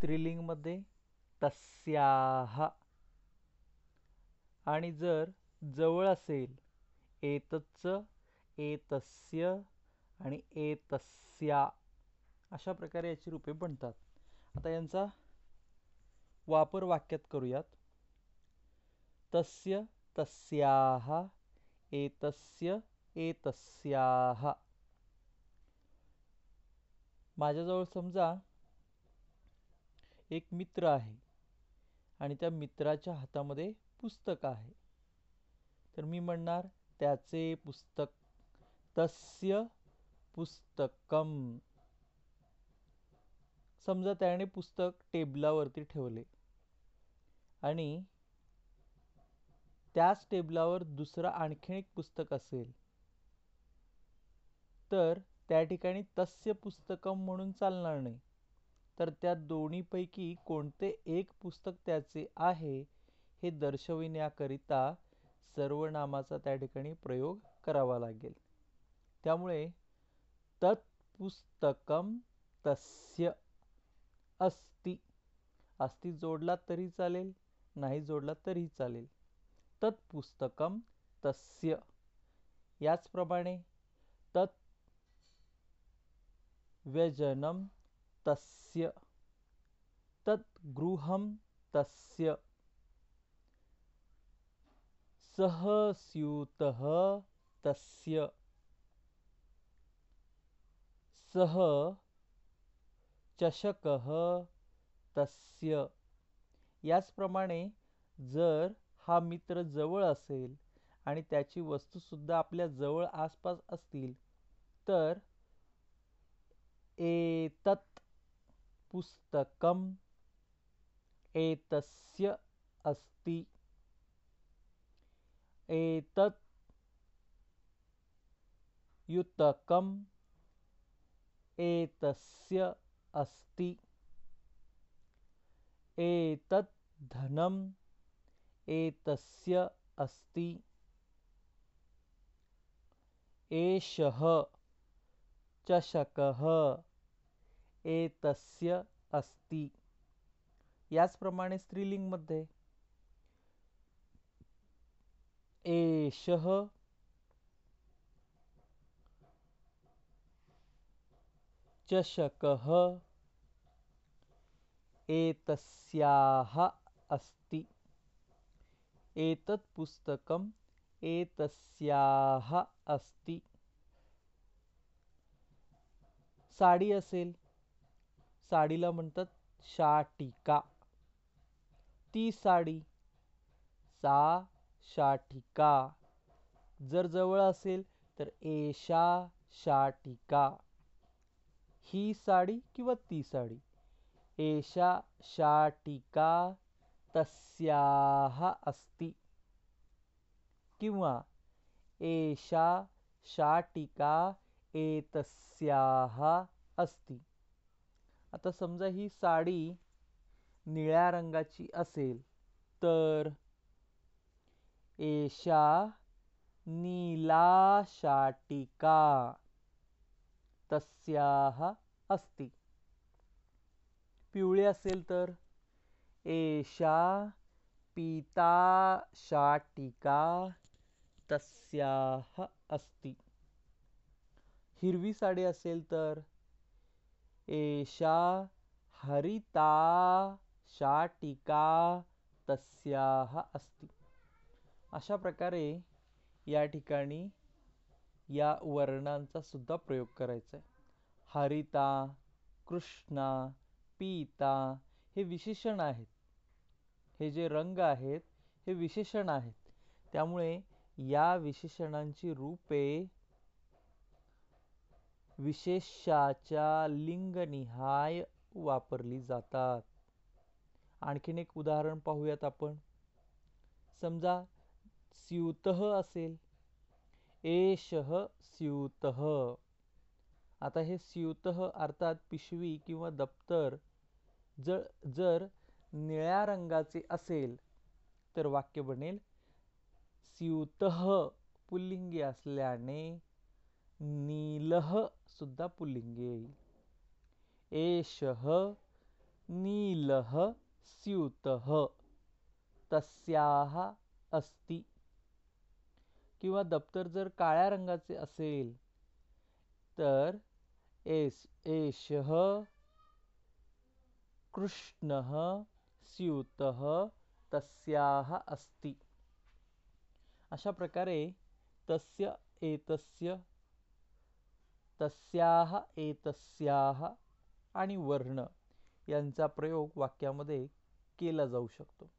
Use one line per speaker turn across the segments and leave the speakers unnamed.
स्त्रीलिंगमध्ये तस्याः. आणि जर जवळ असेल एतच एतस्य आणि एतस्या अशा प्रकारे याची रूपे बनतात. आता यांचा वापर वाक्यात करूयात. तस्य तस्याः एतस्य एतस्याः. माझ्याजवळ समजा एक मित्र आहे. आणि त्या मित्राच्या हातामध्ये पुस्तक आहे. तर मी म्हणणार त्याचे पुस्तक तस्य पुस्तकम. समजा त्याने पुस्तक टेबलावरती ठेवले. आणि त्याच टेबलावर दुसरं आणखीन एक पुस्तक असेल. तर त्या ठिकाणी तस्य पुस्तकम म्हणून चालणार नाही. तर त्या दोन्हीपैकी कोणते एक पुस्तक त्याचे आहे हे दर्शविण्याकरिता सर्वनामाचा त्या ठिकाणी प्रयोग करावा लागेल. त्यामुळे तत्पुस्तकम तस्य अस्ति. अस्ति जोडला तरी चालेल नाही जोडला तरी चालेल. तत्पुस्तकम तस्य. याचप्रमाणे तत् व्यजनम तस्य तत् गृहं तस्य। सः स्यूतः तस्य। सः चषकः तस्य। याचप्रमाणे जर हा मित्र जवळ असेल आणि त्याची वस्तूसुद्धा आपल्या जवळ आसपास असतील तर एतत् पुस्तकम् एतस्य अस्ति। एतत् युतकम् एतस्य अस्ति। एतत् धनम् एतस्य अस्ति। एषः चषकः एतस्य अस्ति. याचप्रमाणे स्त्रीलिंगमध्ये एषः चषकः एतस्याः अस्ति. एतत् पुस्तकम् एतस्याः अस्ति. साडी असेल. साडीला म्हणतात शाटिका ती साडी सा शाटिका जर जवळ असेल तर एशा शाटिका ही साडी किंवा ती साडी? एषा शाटिका तस्याः अस्ति. किंवा एषा शाटिका एतस्याः अस्ति. आता समजा ही साडी निळ्या रंगाची असेल तर एषा नीला शाटिका तस्याः अस्ति. पिवळी असेल तर एषा पीता शाटिका तस्याः अस्ति. हिरवी साडी असेल तर एषा हरिता शाटिका तस्याः अस्ति। अशा प्रकारे या ठिकाणी या वर्णांचा सुद्धा प्रयोग करायचा आहे. हरिता कृष्णा पीता हे विशेषण आहेत. हे जे रंग आहेत हे विशेषण आहेत. त्यामुळे या विशेषणांची रूपे विशेषाच्या लिंगनिहाय वापरली जातात. आणखीन एक उदाहरण पाहूयात आपण. समजा स्यूत असेल. एषः स्यूत. आता हे स्यूत अर्थात पिशवी किंवा दप्तर जर जर निळ्या रंगाचे असेल तर वाक्य बनेल स्यूत पुल्लिंगी असल्याने नीलह सुद्धा पुल्लिंगी येईल एषः नीलः स्यूतः तस्याः अस्ति. किंवा दप्तर जर काळ्या रंगाचे असेल तर एस एषः कृष्णः स्यूतः तस्याः अस्ति. अशा प्रकारे तस्य एतस्य तस्याः एतस्याः आणि वर्ण यांचा प्रयोग वाक्यामध्ये केला जाऊ शकतो.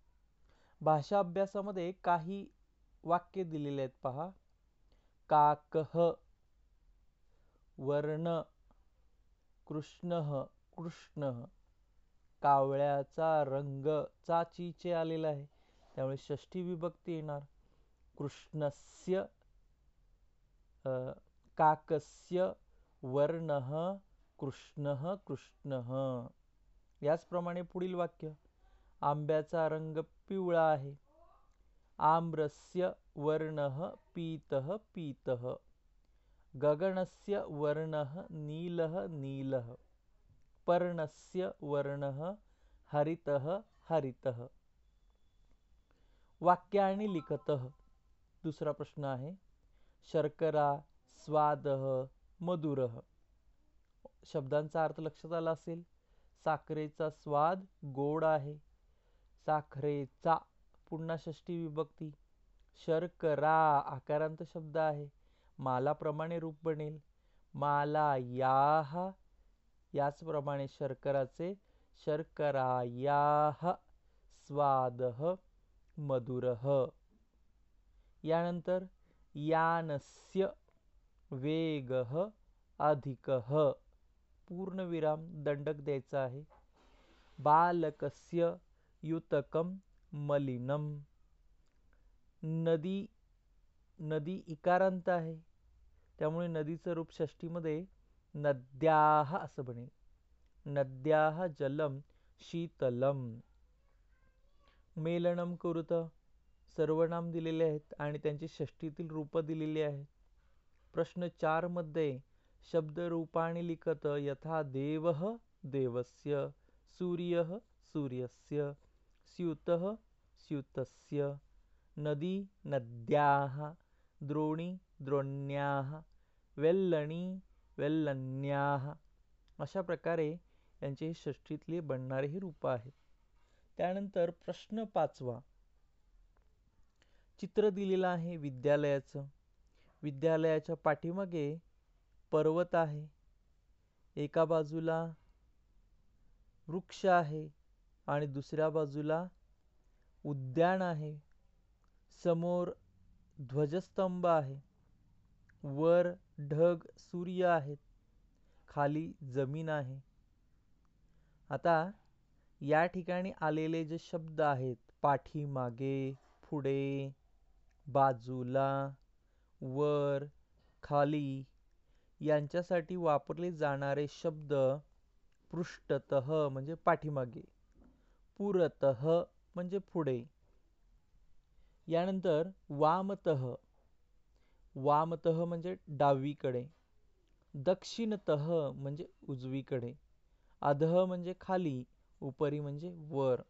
भाषा अभ्यासामध्ये काही वाक्य दिलेले आहेत पहा. काकह वर्ण कृष्ण कृष्ण. कावळ्याचा रंग चाचीचे आलेला आहे. त्यामुळे षष्ठी विभक्ती येणार. कृष्णस्य काकस्य वर्ण कृष्ण कृष्ण. याचप्रमाणे पुढील वाक्य. आंब्याचा रंग पिवळा आहे. आम्रस्य वर्ण पीत पीत. गगनस्य वर्ण नील नील. पर्णस्य वर्ण हरित हरित. वाक्य आणि लिखत. दुसरा प्रश्न आहे. शर्करा स्वाद मधुरः शब्दांचा अर्थ लक्षात आला असेल. साखरेचा स्वाद गोड आहे. साखरेचा पुन्हा षष्टी विभक्ती. शर्करा आकारांत शब्द आहे. मालाप्रमाणे रूप बनेल. माला याह याचप्रमाणे शर्कराचे शर्करायाह स्वाद मधुरः यानंतर यानस्य वेगः अधिकः. पूर्णविराम दंडक द्यायचा आहे. बालकस्य युतकम मलिनम. नदी नदी इकारांत आहे. त्यामुळे नदीचं रूप षष्टीमध्ये नद्याः असं बनेल. नद्याः जलम शीतलम. मेलनम कुरुत. सर्वनाम दिलेले आहेत आणि त्यांची षष्टीतील रूपं दिलेली आहेत. प्रश्न चारमध्ये शब्दरूपाणि लिखत यथा देव देवस्य सूर्य सूर्यस्य स्यूतः स्यूतस्य नदी नद्याः द्रोणी द्रोण्याः वेल्लणी वेल्लण्याः अशा प्रकारे यांचे षष्टीतले बनणारे रूप आहेत. त्यानंतर प्रश्न पाचवा. चित्र दिलेलं आहे विद्यालयाचं. विद्यालयाच्या पाठीमागे पर्वत आहे. एका बाजूला वृक्ष आहे आणि दुसऱ्या बाजूला उद्यान आहे. समोर ध्वजस्तंभ आहे. वर ढग सूर्य आहेत. खाली जमीन आहे. आता या ठिकाणी आलेले जे शब्द आहेत पाठीमागे पुढे बाजूला वर खाली यांच्यासाठी वापरले जाणारे शब्द पृष्ठतः म्हणजे पाठीमागे पुरतः म्हणजे पुढे. यानंतर वामतः वामतः म्हणजे डावीकडे दक्षिणतः म्हणजे उजवीकडे अधः म्हणजे खाली उपरी म्हणजे वर.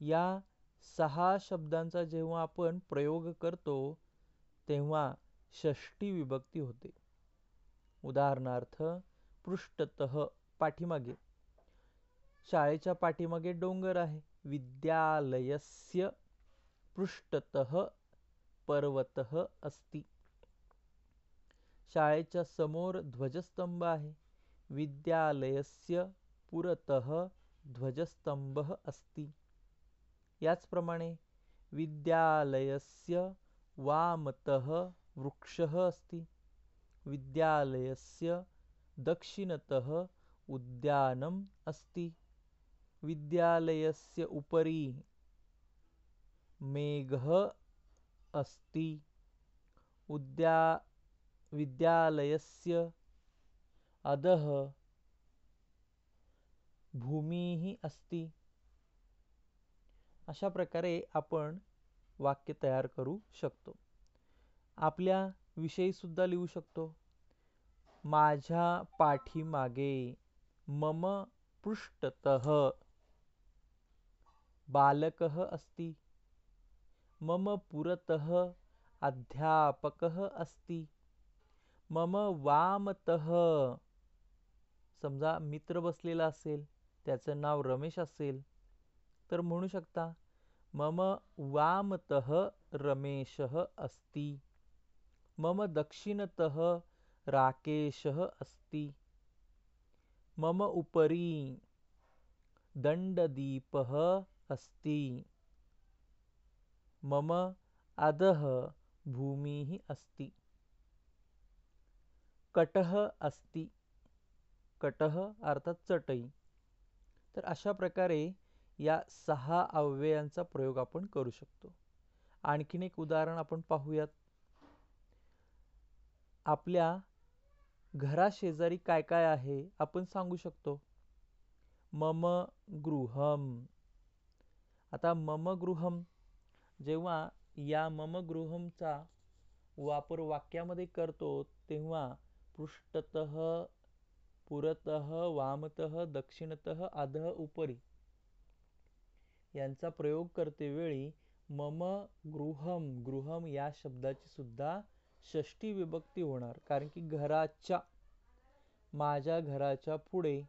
या सहा शब्दांचा जेव्हा आपण प्रयोग करतो तेव्हा षष्टी विभक्ती होते. उदाहरणार्थ पृष्ठतः पाठीमागे. शाळेच्या पाठीमागे डोंगर आहे. विद्यालयस्य पृष्ठत पर्वत अस्ति. शाळेच्या समोर ध्वजस्तंभ आहे. विद्यालयस्य पुरतः ध्वजस्तंभ अस्ति. याचप्रमाणे विद्यालयस्य वामतः वृक्षः अस्ति। विद्यालयस्य दक्षिणतः उद्यानम् अस्ति। विद्यालयस्य उपरि मेघः अस्ति। उद्या विद्यालयस्य अधः भूमीही अस्ति अशा प्रकारे आपण वाक्य तयार करू शकतो. आपल्या विषयीसुद्धा लिहू शकतो. माझ्या पाठीमागे मम पृष्ठतः बालकः अस्ति. मम पुरतः अध्यापकः अस्ति. मम वामतः समजा मित्र बसलेला असेल त्याचं नाव रमेश असेल तर म्हणू शकता मम वामतः रमेशः अस्ति मम दक्षिणतः राकेशः अस्ति मम उपरि दण्डदीपः अस्ति मम अधः भूमिः अस्ति कटः अस्ति कटः अर्थात चटई. तर अशा प्रकारे या सहा अव्ययांचा प्रयोग आपण करू शकतो. आणखीन एक उदाहरण आपण पाहूयात. आपल्या घराशेजारी काय काय आहे आपण सांगू शकतो. मम गृहम. आता मम गृहम जेव्हा या मम गृहमचा वापर वाक्यामध्ये करतो तेव्हा पृष्ठतः पुरतः वामतः दक्षिणतः अध उपरी यांचा प्रयोग करते वेळी मम गृहम गृहम या शब्दाची सुद्धा षष्टी विभक्ती होणार. कारण की घराच्या माझ्या घराच्या पुढे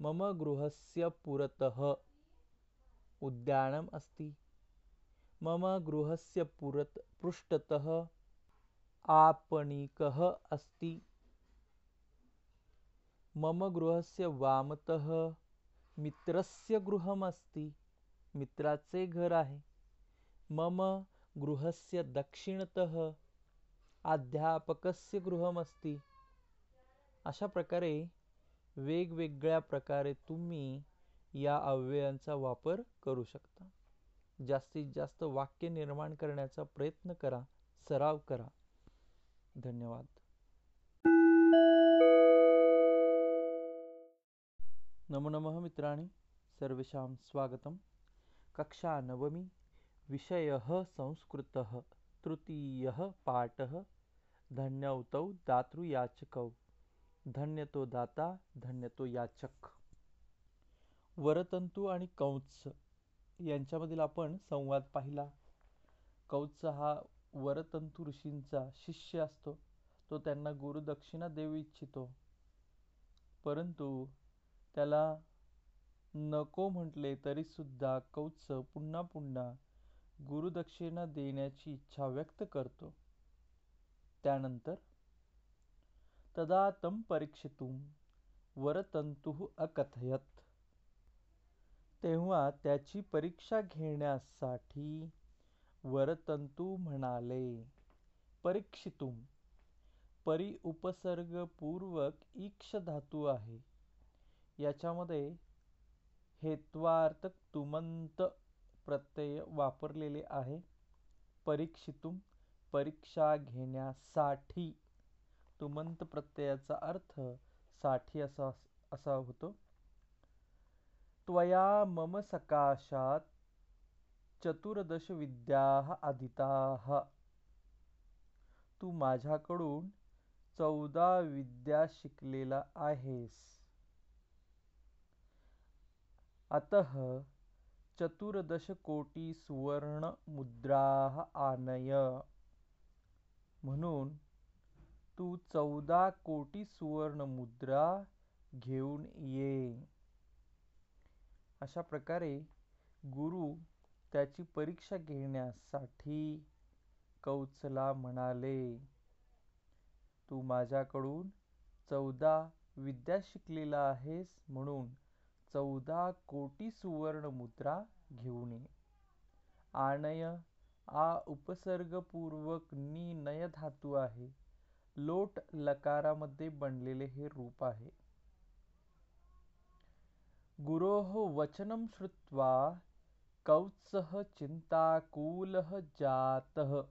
मम गृहस्य पुरतः उद्यानम् अस्ति. मम गृहस्य पुरत पृष्ठतः आपणिकः अस्ति. मम गृहस्य वामतः मित्रस्य गृहमस्ति मित्राचे घर आहे. मम गृहस्य दक्षिणतः अध्यापकस्य गृहमस्ति. अशा प्रकारे वेगवेगळ्या प्रकारे तुम्ही या अव्ययांचा वापर करू शकता. जास्तीत जास्त वाक्य निर्माण करण्याचा प्रयत्न करा सराव करा. धन्यवाद. नमो नमः मित्राणि. सर्वेषां स्वागतम. कक्षा नवमी विषयः संस्कृतः तृतीयः पाठः धन्यौतौ दातृयाचकौ धन्यतो दाता धन्यतो याचक। वरतंतू आणि कंस यांच्यामधील आपण संवाद पाहिला. कंस हा वरतंतू ऋषींचा शिष्य असतो. तो त्यांना गुरुदक्षिणा देऊ इच्छितो. परंतु त्याला नको म्हटले तरी सुद्धा कौत्स पुन्हा पुन्हा गुरुदक्षिणा देण्याची इच्छा व्यक्त करतो. त्यानंतर तदा तं परीक्षितुं वरतंतुः अकथयत. तेव्हा त्याची परीक्षा घेण्यासाठी वरतंतू म्हणाले परीक्षितुम परी उपसर्गपूर्वक ईक्ष धातू आहे. याच्यामध्ये हेत्वार्थक तुमंत प्रत्यय वापरलेले आहे. परीक्षितुम परीक्षा घेण्यासाठी तुमंत प्रत्ययाचा अर्थसाठी असा असा होतो. त्वया मम सकाशात चतुर्दश विद्या आदिता. तू माझ्याकडून चौदा विद्या शिकलेला आहेस. अतः चतुर्दश कोटी सुवर्ण मुद्रा आनय। म्हणून तू चौदा कोटी सुवर्ण मुद्रा घेऊन ये। अशा प्रकारे गुरु त्याची परीक्षा घेण्यासाठी कौचला म्हणाले तू माझ्याकडून चौदा विद्या शिकलेला आहेस म्हणून चौदा कोटी सुवर्ण मुद्रा घेऊन ये. आनय आ उपसर्गपूर्वक नि नय धातू आहे. लोट लकारामध्ये बनलेले हे रूप आहे. गुरोः वचनं श्रुत्वा कौत्सः चिंताकुलः जातः.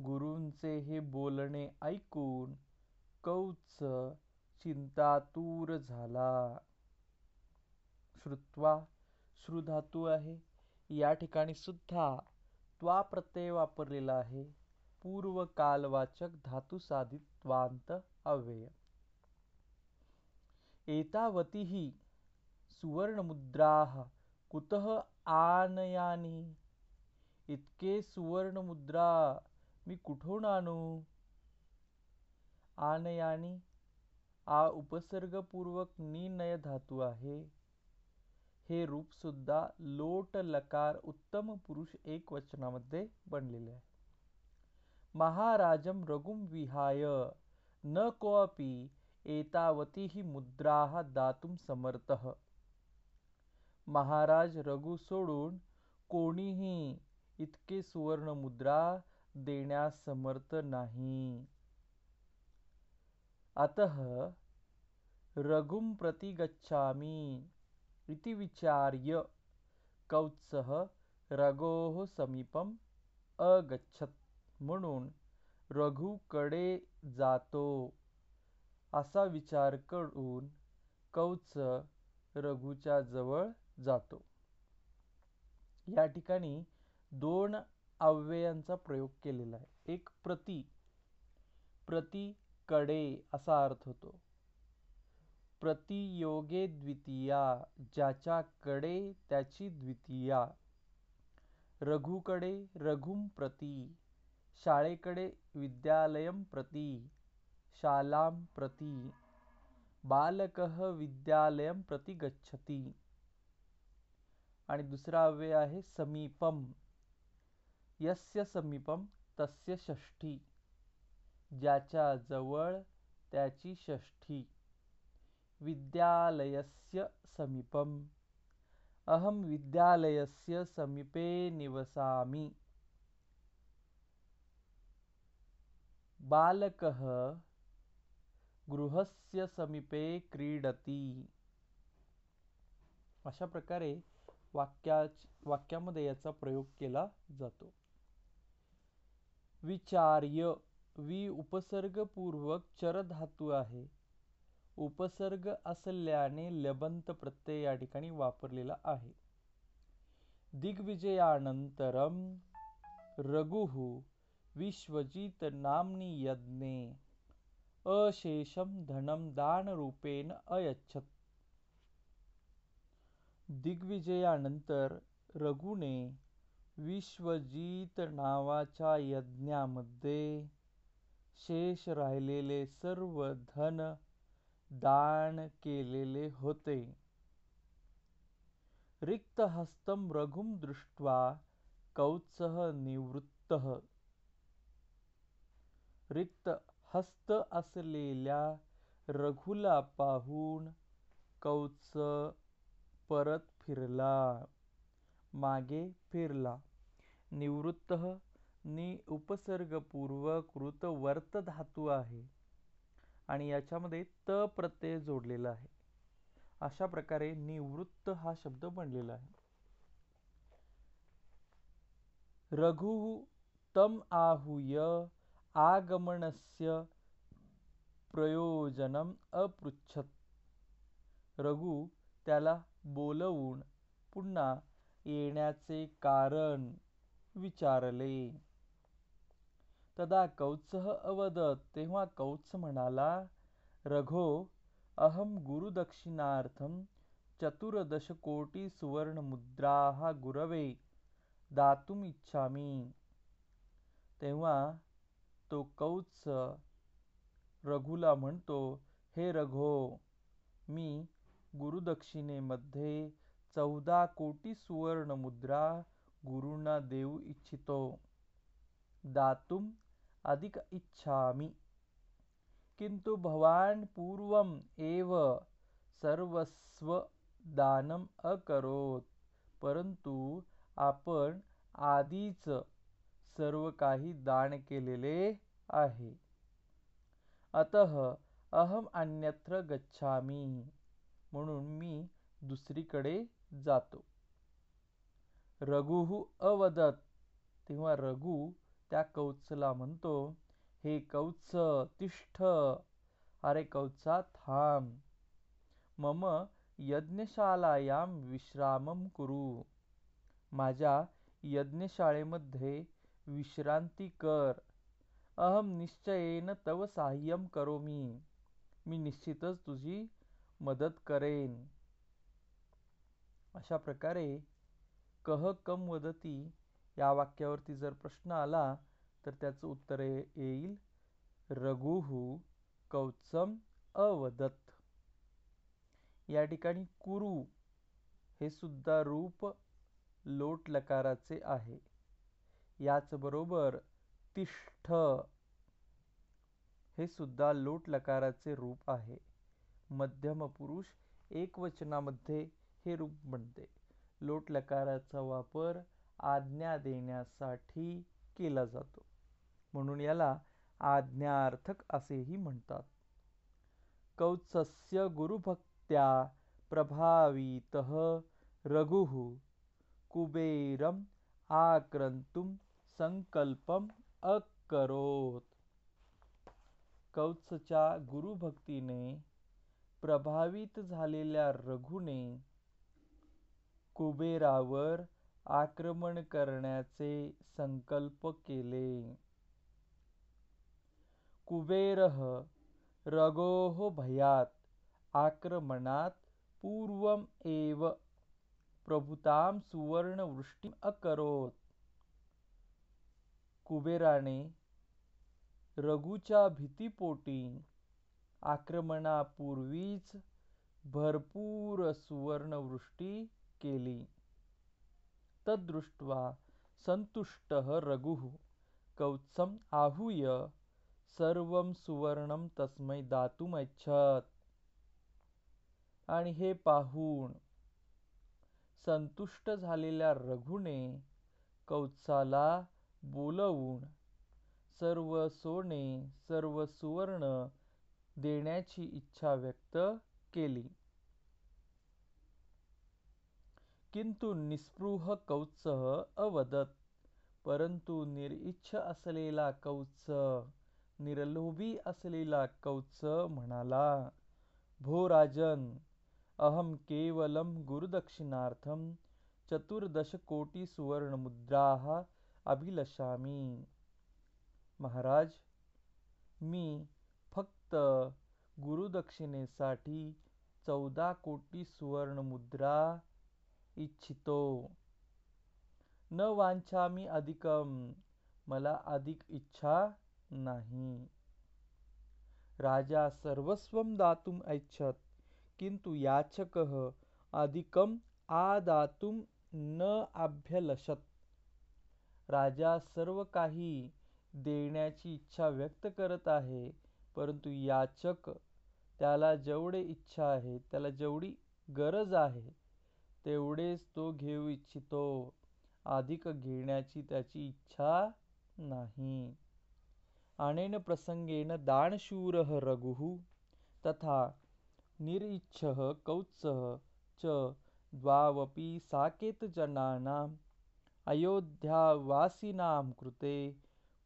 गुरूंचे हे बोलणे ऐकून कौत्स चिंतातूर झाला. श्रुत्वा श्रुधातू आहे. या ठिकाणी सुद्धा त्वा प्रत्यय वापरलेला आहे. पूर्वकालवाचक धातु धातू साधित्वांत अव्यय. एतावतीही सुवर्णमुद्राः कुतः आनयानी? इतके सुवर्णमुद्रा मी कुठून आणू? आनयानी? आ उपसर्गपूर्वक निनय धातू आहे. हे रूप सुद्धा लोट लकार उत्तम पुरुष एक वचनामध्ये बनलेले आहे. महाराजम रघुम विहाय न कोपी एतावती ही मुद्रा दातुम समर्थ. महाराज रघु सोडून कोणीही इतके सुवर्ण मुद्रा देण्यास समर्थ नाही. अतः रघुम प्रति गच्छामि. इति विचार्य कौत्सः रघोः समीपम् अगच्छत। म्हणून रघुकडे जातो असा विचार करून कौत्स रघुच्या जवळ जातो. या ठिकाणी दोन अव्ययांचा प्रयोग केलेला आहे. एक प्रति प्रतिकडे असा अर्थ होतो. प्रतियोगे द्वितीया ज्याच्याकडे त्याची द्वितीया. रघुकडे रघुम प्रती शाळेकडे विद्यालयम प्रती शालाम प्रती. बालक विद्यालयम प्रति गच्छती. आणि दुसरा अव्यय आहे समीपम. यस्य समीपम तस्य षष्ठी. ज्याच्या जवळ त्याची षष्ठी. विद्यालयस्य समीपम्। अहं विद्यालयस्य समीपे निवसामि। बालकः गृहस्य समीपे क्रीडति। अशा प्रकारे वाक्या वाक्यामध्ये याचा प्रयोग केला जातो। विचार्य वि उपसर्गपूर्वक चरधातू आहे। उपसर्ग असल्याने लबंत प्रत्यय या ठिकाणी वापरलेला आहे. दिग्विजयानंतरम रघुः विश्वजित नामनी यज्ञे अशेषम धनम दान रूपेन अयच्छत। दिग्विजयानंतर रघुने विश्वजित नावाच्या यज्ञामध्ये शेष राहिलेले सर्व धन दान केलेले होते. रिक्त हस्तम रघुम दृष्ट्वा कौत्सह निवृत्त. रिक्त हस्त असलेल्या रघुला पाहून कौत्स परत फिरला. मागे फिरला. निवृत्त नि उपसर्गपूर्वक कृत वर्त धातू आहे. आणि याच्यामध्ये त प्रत्यय जोडलेला आहे. अशा प्रकारे निवृत्त हा शब्द बनलेला आहे. रघु तम आहुय आगमनस्य प्रयोजनम अपृच्छत. रघु त्याला बोलवून पुन्हा येण्याचे कारण विचारले. तदा कौत्सह अवदत. तेव्हा कौत्स म्हणाला रघो अहम गुरुदक्षिणार्थम चतुर्दश कोटी सुवर्ण मुद्रा गुरवे दातुम इच्छामी. तेव्हा तो कौत्स रघुला म्हणतो हे रघो मी गुरुदक्षिणेमध्ये चौदा कोटी सुवर्ण मुद्रा गुरुंना देऊ इच्छितो. दातुम अधिक इच्छामि। किन्तु भवान् पूर्वम् एव सर्वस्व दानम् अकरोत् परंतु आपण आधीच सर्व काही दान केलेले आहे। अतः अहम अन्यत्र गच्छामी म्हणून मी दुसरीकडे जातो। रघुः अवदत तेव्हा रघु त्या कौत्सला म्हणतो हे कौत्स तिष्ठ अरे कौत्सा थांब. मम यज्ञशालायां विश्रामम कुरु. माझ्या यज्ञशाळेमध्ये विश्रांती कर. अहम निश्चयेन तव साह्यम करोमी. मी निश्चितच तुझी मदत करेन. अशा प्रकारे कह कम वदती या वाक्यावरती जर प्रश्न आला तर त्याचं उत्तर येईल. रघुहू कवचम अवदत. या ठिकाणी कुरु हे सुद्धा रूप लोट लकाराचे आहे. याच बरोबर तिष्ठ हे सुद्धा लोट लकाराचे रूप आहे. मध्यम पुरुष एकवचनामध्ये हे रूप बनते. लोट लकाराचा वापर आज्ञा देण्यासाठी केला जातो. म्हणून याला आज्ञार्थक असेही म्हणतात. कौत्सस्य गुरुभक्त्या प्रभावित रघु कुबेरम आक्रंतुम संकल्पम अकरोत. कौत्सच्या गुरुभक्तीने प्रभावित झालेल्या रघुने कुबेरावर आक्रमण करण्याचे संकल्प केले. कुबेरः रगोः भयात आक्रमणात पूर्वम एव प्रभुताम सुवर्णवृष्टी अकरोत. कुबेराने रघुच्या भीतीपोटी आक्रमणापूर्वीच भरपूर सुवर्णवृष्टी केली. तद्दृष्ट्वा संतुष्टः रघुः। कौत्सम् आहूय सर्वं सुवर्णं तस्मै दातुमैच्छत्। आणि हे पाहून संतुष्ट झालेल्या रघुने कौत्साला बोलवून सर्व सोने सर्व सुवर्ण देण्याची इच्छा व्यक्त केली. किंतु निस्पृह कौत्स अवदत परंतु निरिच्छ असलेला कौत्स निर्लोभी असलेला कौत्स म्हणाला भो राजन अहम केवलम गुरुदक्षिणार्थम चतुर्दश कोटी अभिलषामी. महाराज मी फक्त गुरुदक्षिणेसाठी चौदा कोटी सुवर्णमुद्रा इच्छितो। न वांछामी अधिकम मला अधिक इच्छा नाही। राजा सर्वस्व दातुम ऐच्छत किंतु याचक अधिकम आदातुम न अभ्यलषत राजा सर्व काही देण्याची इच्छा व्यक्त करत आहे परंतु याचक त्याला जेवढे इच्छा आहे त्याला जेवढी गरज आहे तेवढेच तो घेऊ इच्छितो. अधिक घेण्याची त्याची इच्छा नाही. अनेन प्रसंगेन दानशूरः रघुः तथा निरीच्छः कौत्सः च द्वावपि साकेतजनानाम् अयोध्यावासिनां कृते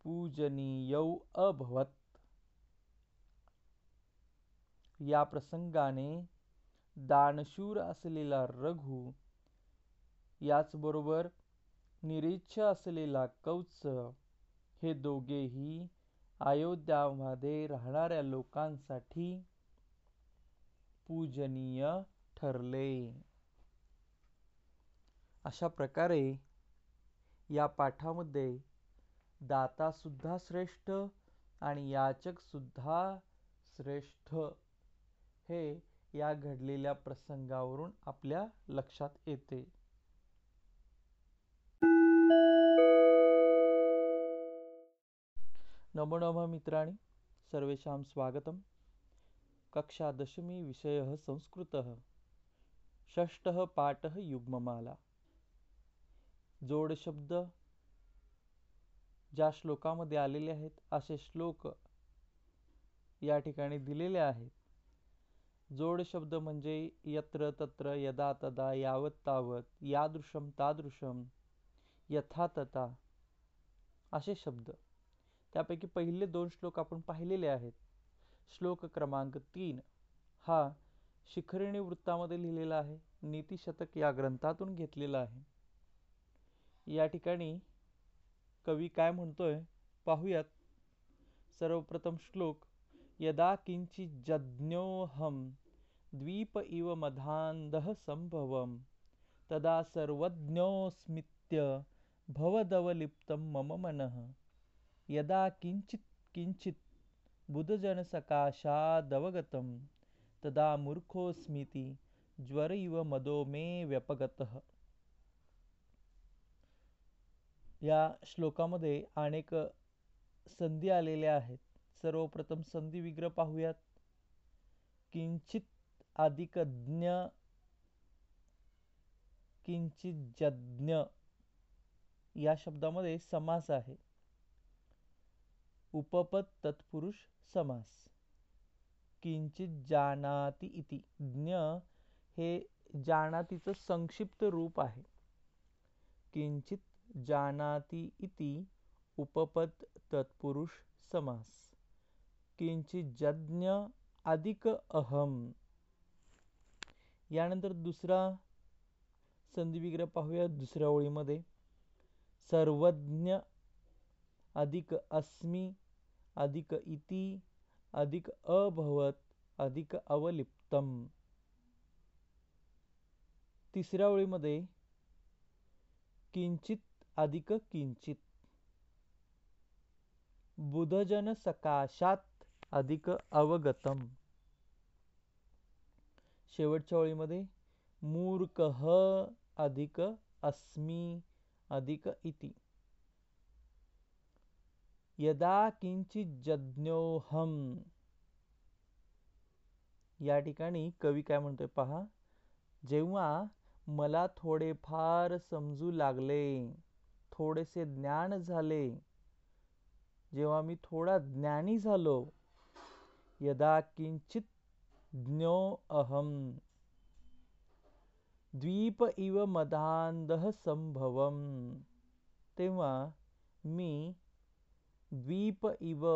पूजनीयौ अभवत्. या प्रसंगाने दानशूर असलेला रघु याचबरोबर निरीच्छ असलेला कौत्स हे दोघेही अयोध्यामध्ये राहणाऱ्या लोकांसाठी पूजनीय ठरले. अशा प्रकारे या पाठामध्ये दाता सुद्धा श्रेष्ठ आणि याचक सुद्धा श्रेष्ठ हे या घडलेल्या प्रसंगावरून आपल्या लक्षात येते. नमो नमः मित्राणी सर्वेषां स्वागतम. कक्षा दशमी विषयः संस्कृतः. षष्ठः पाठः युग्ममाला. जोडशब्द ज्या श्लोकामध्ये आलेले आहेत असे श्लोक या ठिकाणी दिलेले आहेत. जोड शब्द म्हणजे यत्र तत्र यदा तदा यावत तावत यादृशम तादृशम यथा तथा असे शब्द. त्यापैकी पहिले दोन श्लोक आपण पाहिलेले आहेत. श्लोक क्रमांक तीन. हा शिखरिणी वृत्तामध्ये लिहिलेला आहे. नीतिशतक या ग्रंथातून घेतलेला आहे. या ठिकाणी कवी काय म्हणतोय पाहूयात. सर्वप्रथम श्लोक यदा किञ्चिज्जज्ञोऽहं द्वीप इव मधान्धः सम्भवं तदा सर्वज्ञोस्मित्य भवदवलिप्तं मम मनः। यदा किञ्चित् किञ्चित् बुधजनसकाशादवगतं तदा मूर्खोऽस्मीति ज्वर इव मदो मे व्यपगतः। या श्लोकामध्ये अनेक संधी आलेल्या आहेत. सर्वप्रथम संधी विग्रह पाहूयात. किंचित अधिक ज्ञ किंचित जज्ञ या शब्दामध्ये समास आहे. उपपद तत्पुरुष समास. किंचित जानाती इति. ज्ञ हे जानातीचं संक्षिप्त रूप आहे. किंचित जानाती इति उपपद तत्पुरुष समास. किंचित जज्ञ अधिक अहम. यानंतर दुसरा संधिविग्रह पाहूया दुसऱ्या ओळीमध्ये. सर्वज्ञ अधिक अस्मि अधिक इति अधिक अभवत अधिक अवलिप्तम. तिसऱ्या ओळीमध्ये किंचित अधिक किंचित. बुधजन सकाशात अधिक अवगतम. शेवटच्या ओळीमध्ये मूर्ख अधिक अस्मी अधिक इति. यदा किंचित जज्ञोहम या ठिकाणी कवी काय म्हणतोय पहा जेव्हा मला थोडेफार समजू लागले थोडेसे ज्ञान झाले जेव्हा मी थोडा ज्ञानी झालो यदा किंचित ज्ञो अहम। द्वीप इव मदांध संभवम तेव्हा मी द्वीप इव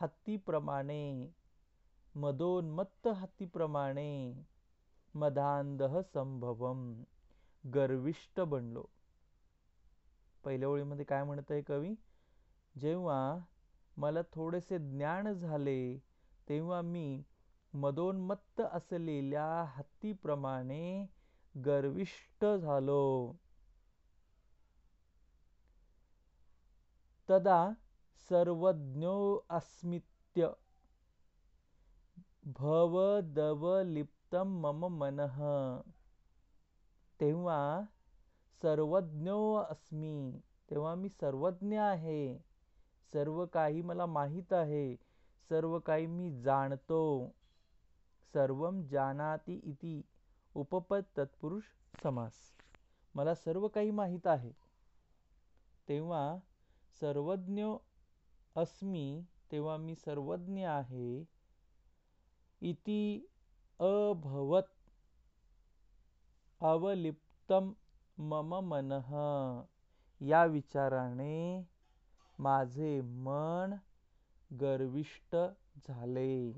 हत्तीप्रमाणे मदोन्मत्त हत्तीप्रमाणे मदांध संभवम गर्विष्ट बनलो। पहिल्या ओळीमध्ये काय म्हणत आहे कवी? जेव्हा मला थोडेसे ज्ञान झाले तेव्हा मी मदोन्मत्त असलेल्या हत्तीप्रमाणे गर्विष्ठ झालो. तदा सर्वज्ञो अस्मित्य मम मनः. तेव्हा सर्वज्ञो अस्मी तेव्हा मी सर्वज्ञ आहे. सर्व काही मला माहीत आहे. सर्व काही मी जाणतो. सर्व जानाती इति उपपद तत्पुरुष समास. मला सर्व काही माहीत आहे. तेव्हा सर्वज्ञ अस्मी तेव्हा मी सर्वज्ञ आहे. इति अभवत अवलिप्तम मम मनः. या विचाराने माझे मन गर्विष्ट झाले.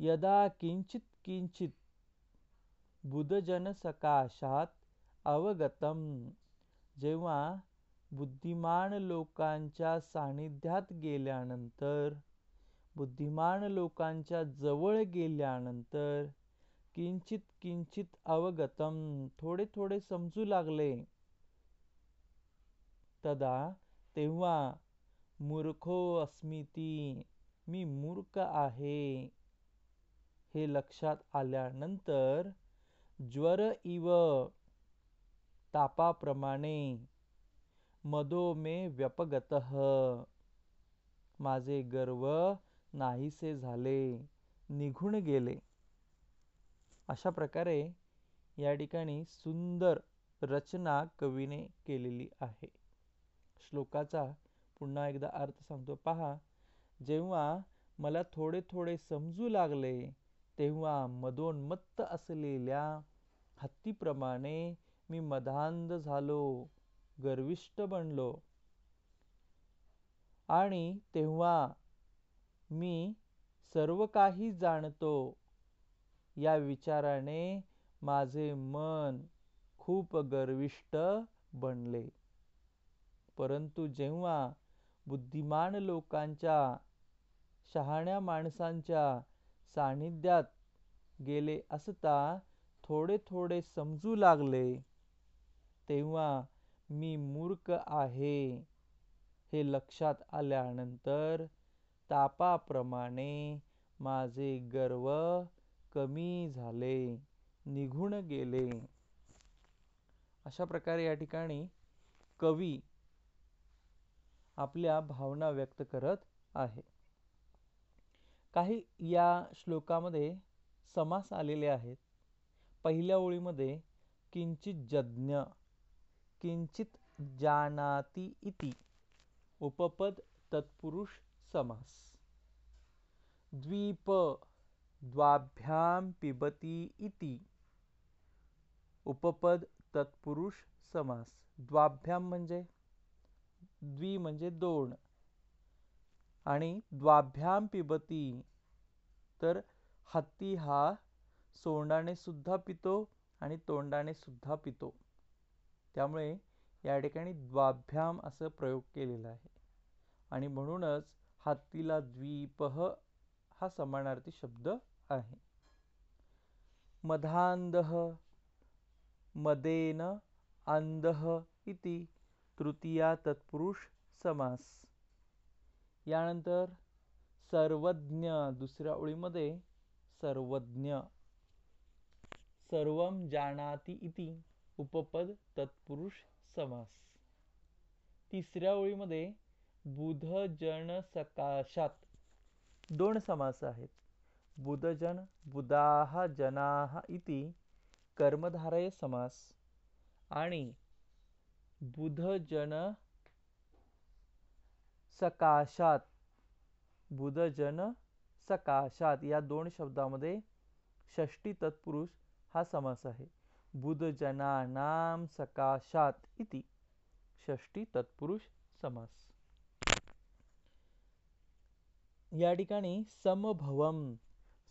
यदा किंचित किंचित बुधजन सकाशात अवगतम जेव्हा बुद्धिमान लोकांच्या सानिध्यात गेल्यानंतर बुद्धिमान लोकांच्या जवळ गेल्यानंतर किंचित किंचित अवगतम थोडे थोडे समजू लागले. तदा तेव्हा मूर्खो अस्मिती मी मूर्ख आहे. हे लक्षात आल्यानंतर ज्वर इव तापाप्रमाणे मदो मे व्यपगत. माझे गर्व नाहीसे झाले निघून गेले. अशा प्रकारे या ठिकाणी सुंदर रचना कवीने केलेली आहे. श्लोकाचा पुन्हा एकदा अर्थ सांगतो. पहा जेव्हा मला थोडे थोडे समजू लागले तेव्हा मदोन्मत्त असलेल्या हत्तीप्रमाणे मी मदांध झालो गर्विष्ट बनलो. आणि तेव्हा मी सर्व काही जाणतो. या विचाराने माझे मन खूप गर्विष्ट बनले. परंतु जेव्हा बुद्धिमान लोकांच्या शहाण्या माणसांच्या सान्निध्यात गेले असता थोडे थोडे समजू लागले तेव्हा मी मूर्ख आहे हे लक्षात आल्यानंतर तापाप्रमाणे माझे गर्व कमी झाले निघून गेले. अशा प्रकारे या ठिकाणी कवी आपल्या भावना व्यक्त करत आहे. काही या श्लोकामध्ये समास आलेले आहेत. पहिल्या ओळीमध्ये किंचित जज्ञ किंचित जानाती इति उपपद तत्पुरुष समास. द्वीप द्वाभ्याम पिबती इति उपपद तत्पुरुष समास. द्वाभ्याम म्हणजे? द्वि म्हणजे दोन. आणि द्वाभ्याम पिबती तर हत्ती हा सोंडाने सुद्धा पितो आणि तोंडाने सुद्धा पितो. त्यामुळे या ठिकाणी द्वाभ्याम असं प्रयोग केलेला आहे. आणि म्हणूनच हत्तीला द्वीप हा समानार्थी शब्द आहे. मधांधः मदेन अंधः इति तृतीया तत्पुरुष समास. यानंतर सर्वज्ञ दुसऱ्या ओळीमध्ये सर्वज्ञ. सर्व जानाती इति उपपद तत्पुरुष समास. तिसऱ्या ओळीमध्ये बुधजन सकाशात दोन समास आहेत. बुधजन बुधाः जनाः इति कर्मधारय समास आणि बुधजन सकाशात बुधजन सकाशात या दोन शब्दामध्ये षष्टी तत्पुरुष हा समास आहे. बुधजनानाम सकाशात इति षष्टी तत्पुरुष समास. या ठिकाणी समभवम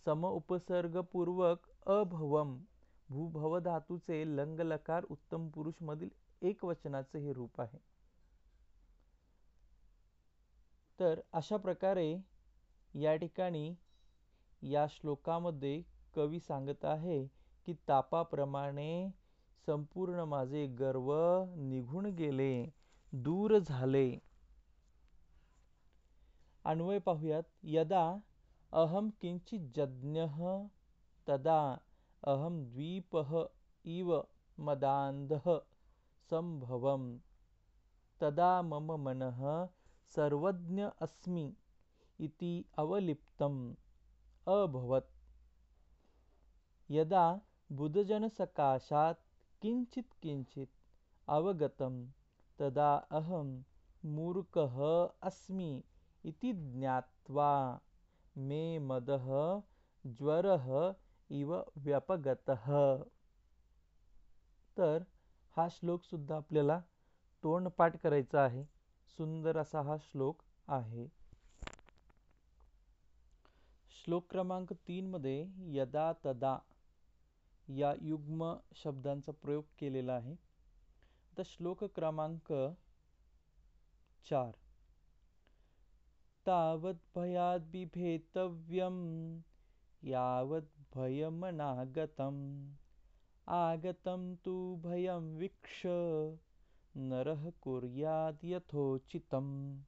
सम उपसर्गपूर्वक अभवम भूभव धातूचे लंगलकार उत्तम पुरुष मधील एक वचनाचं हे रूप आहे. तर अशा प्रकारे या ठिकाणी या श्लोकामध्ये कवी सांगत आहे की तापाप्रमाणे संपूर्ण माझे गर्व निघून गेले दूर झाले. अन्वय पाहूयात. यदा अहम किंचित जज्ञ तदा अहम द्वीप इव मदांध संभवम। तदा मम मनः सर्वज्ञ अस्मि इति अवलिप्तम्। अभवत्। यदा बुधजनसकाशात् किञ्चित् किञ्चित् अवगतं तदा अहं मूर्खः अस्मि इति ज्ञात्वा मे मदः ज्वरः इव व्यपगतः। तर हा श्लोक सुद्धा आपल्याला तोंडपाठ करायचा आहे. सुंदर असा हा श्लोक आहे. श्लोक क्रमांक तीनमध्ये यदा तदा या युग्म शब्दांचा प्रयोग केलेला आहे. आता श्लोक क्रमांक चार. तावत भयात बिभेतव्यम यावत भयमनागतम. आगतं तु भयं वीक्ष नरः कुर्याद यथोचितम.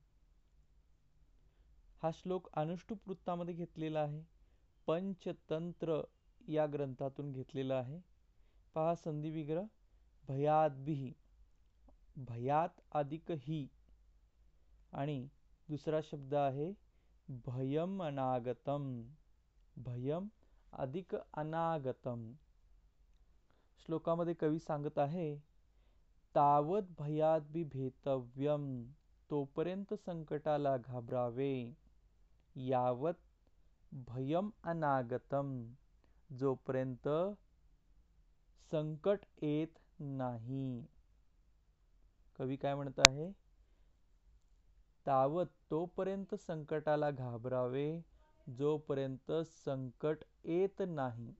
हा श्लोक अनुष्टुप वृत्तामध्ये घेतलेला आहे. पंचतंत्र या ग्रंथातून घेतलेला आहे. पहा संधी विग्रह. भयात भयात अधिक ही. आणि दुसरा शब्द आहे भयम अनागतम. भयम अधिक अनागतम. श्लोकामध्ये कवी सांगत आहे तावत भयात बी भेतव्यम तोपर्यंत संकटाला घाबरावे. यावत भयम अनागतम जोपर्यंत संकट येत नाही. कवी काय म्हणत आहे तावत तोपर्यंत संकटाला घाबरावे जोपर्यंत संकट येत नाही.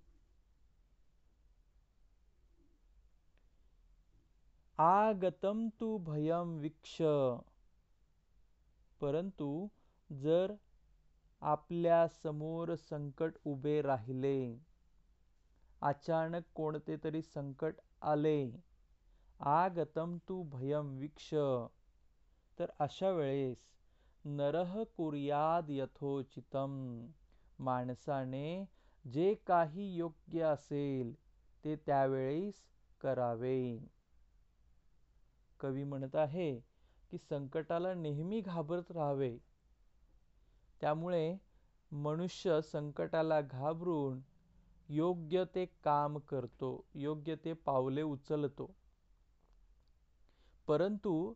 आगतम तू भयम विक्ष. परंतु जर आपल्यासमोर संकट उभे राहिले अचानक कोणते तरी संकट आले आगतम तू भयम विक्ष. तर अशा वेळेस नरह कुर्याद यथोचितम माणसाने जे काही योग्य असेल ते त्यावेळेस करावे. कवी म्हणत आहे की संकटाला नेहमी घाबरत राहावे. त्यामुळे मनुष्य संकटाला घाबरून योग्य ते काम करतो योग्य ते पावले उचलतो. परंतु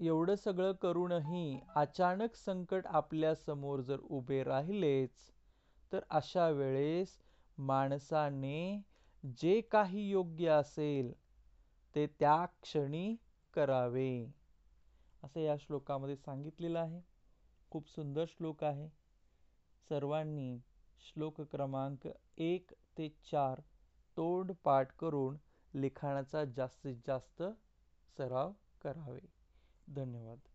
एवढं सगळं करूनही अचानक संकट आपल्यासमोर जर उभे राहिलेच तर अशा वेळेस माणसाने जे काही योग्य असेल ते त्या क्षणी करावे. असं या श्लोकामध्ये सांगितलेलं आहे. खूप सुंदर श्लोक आहे. सर्वांनी श्लोक क्रमांक एक ते चार तोंडपाठ करून लिखाणाचा जास्तीत जास्त सराव करावे. धन्यवाद.